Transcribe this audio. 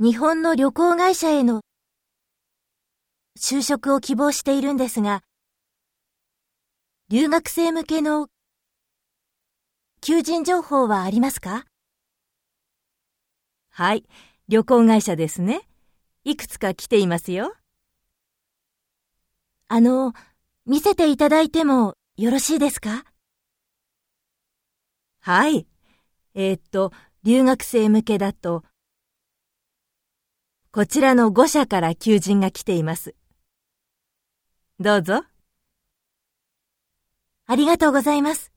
日本の旅行会社への就職を希望しているんですが、留学生向けの求人情報はありますか？はい、旅行会社ですね。いくつか来ていますよ。あの、見せていただいてもよろしいですか？はい。えー、っと、留学生向けだと、こちらの5社から求人が来ています。どうぞ。ありがとうございます。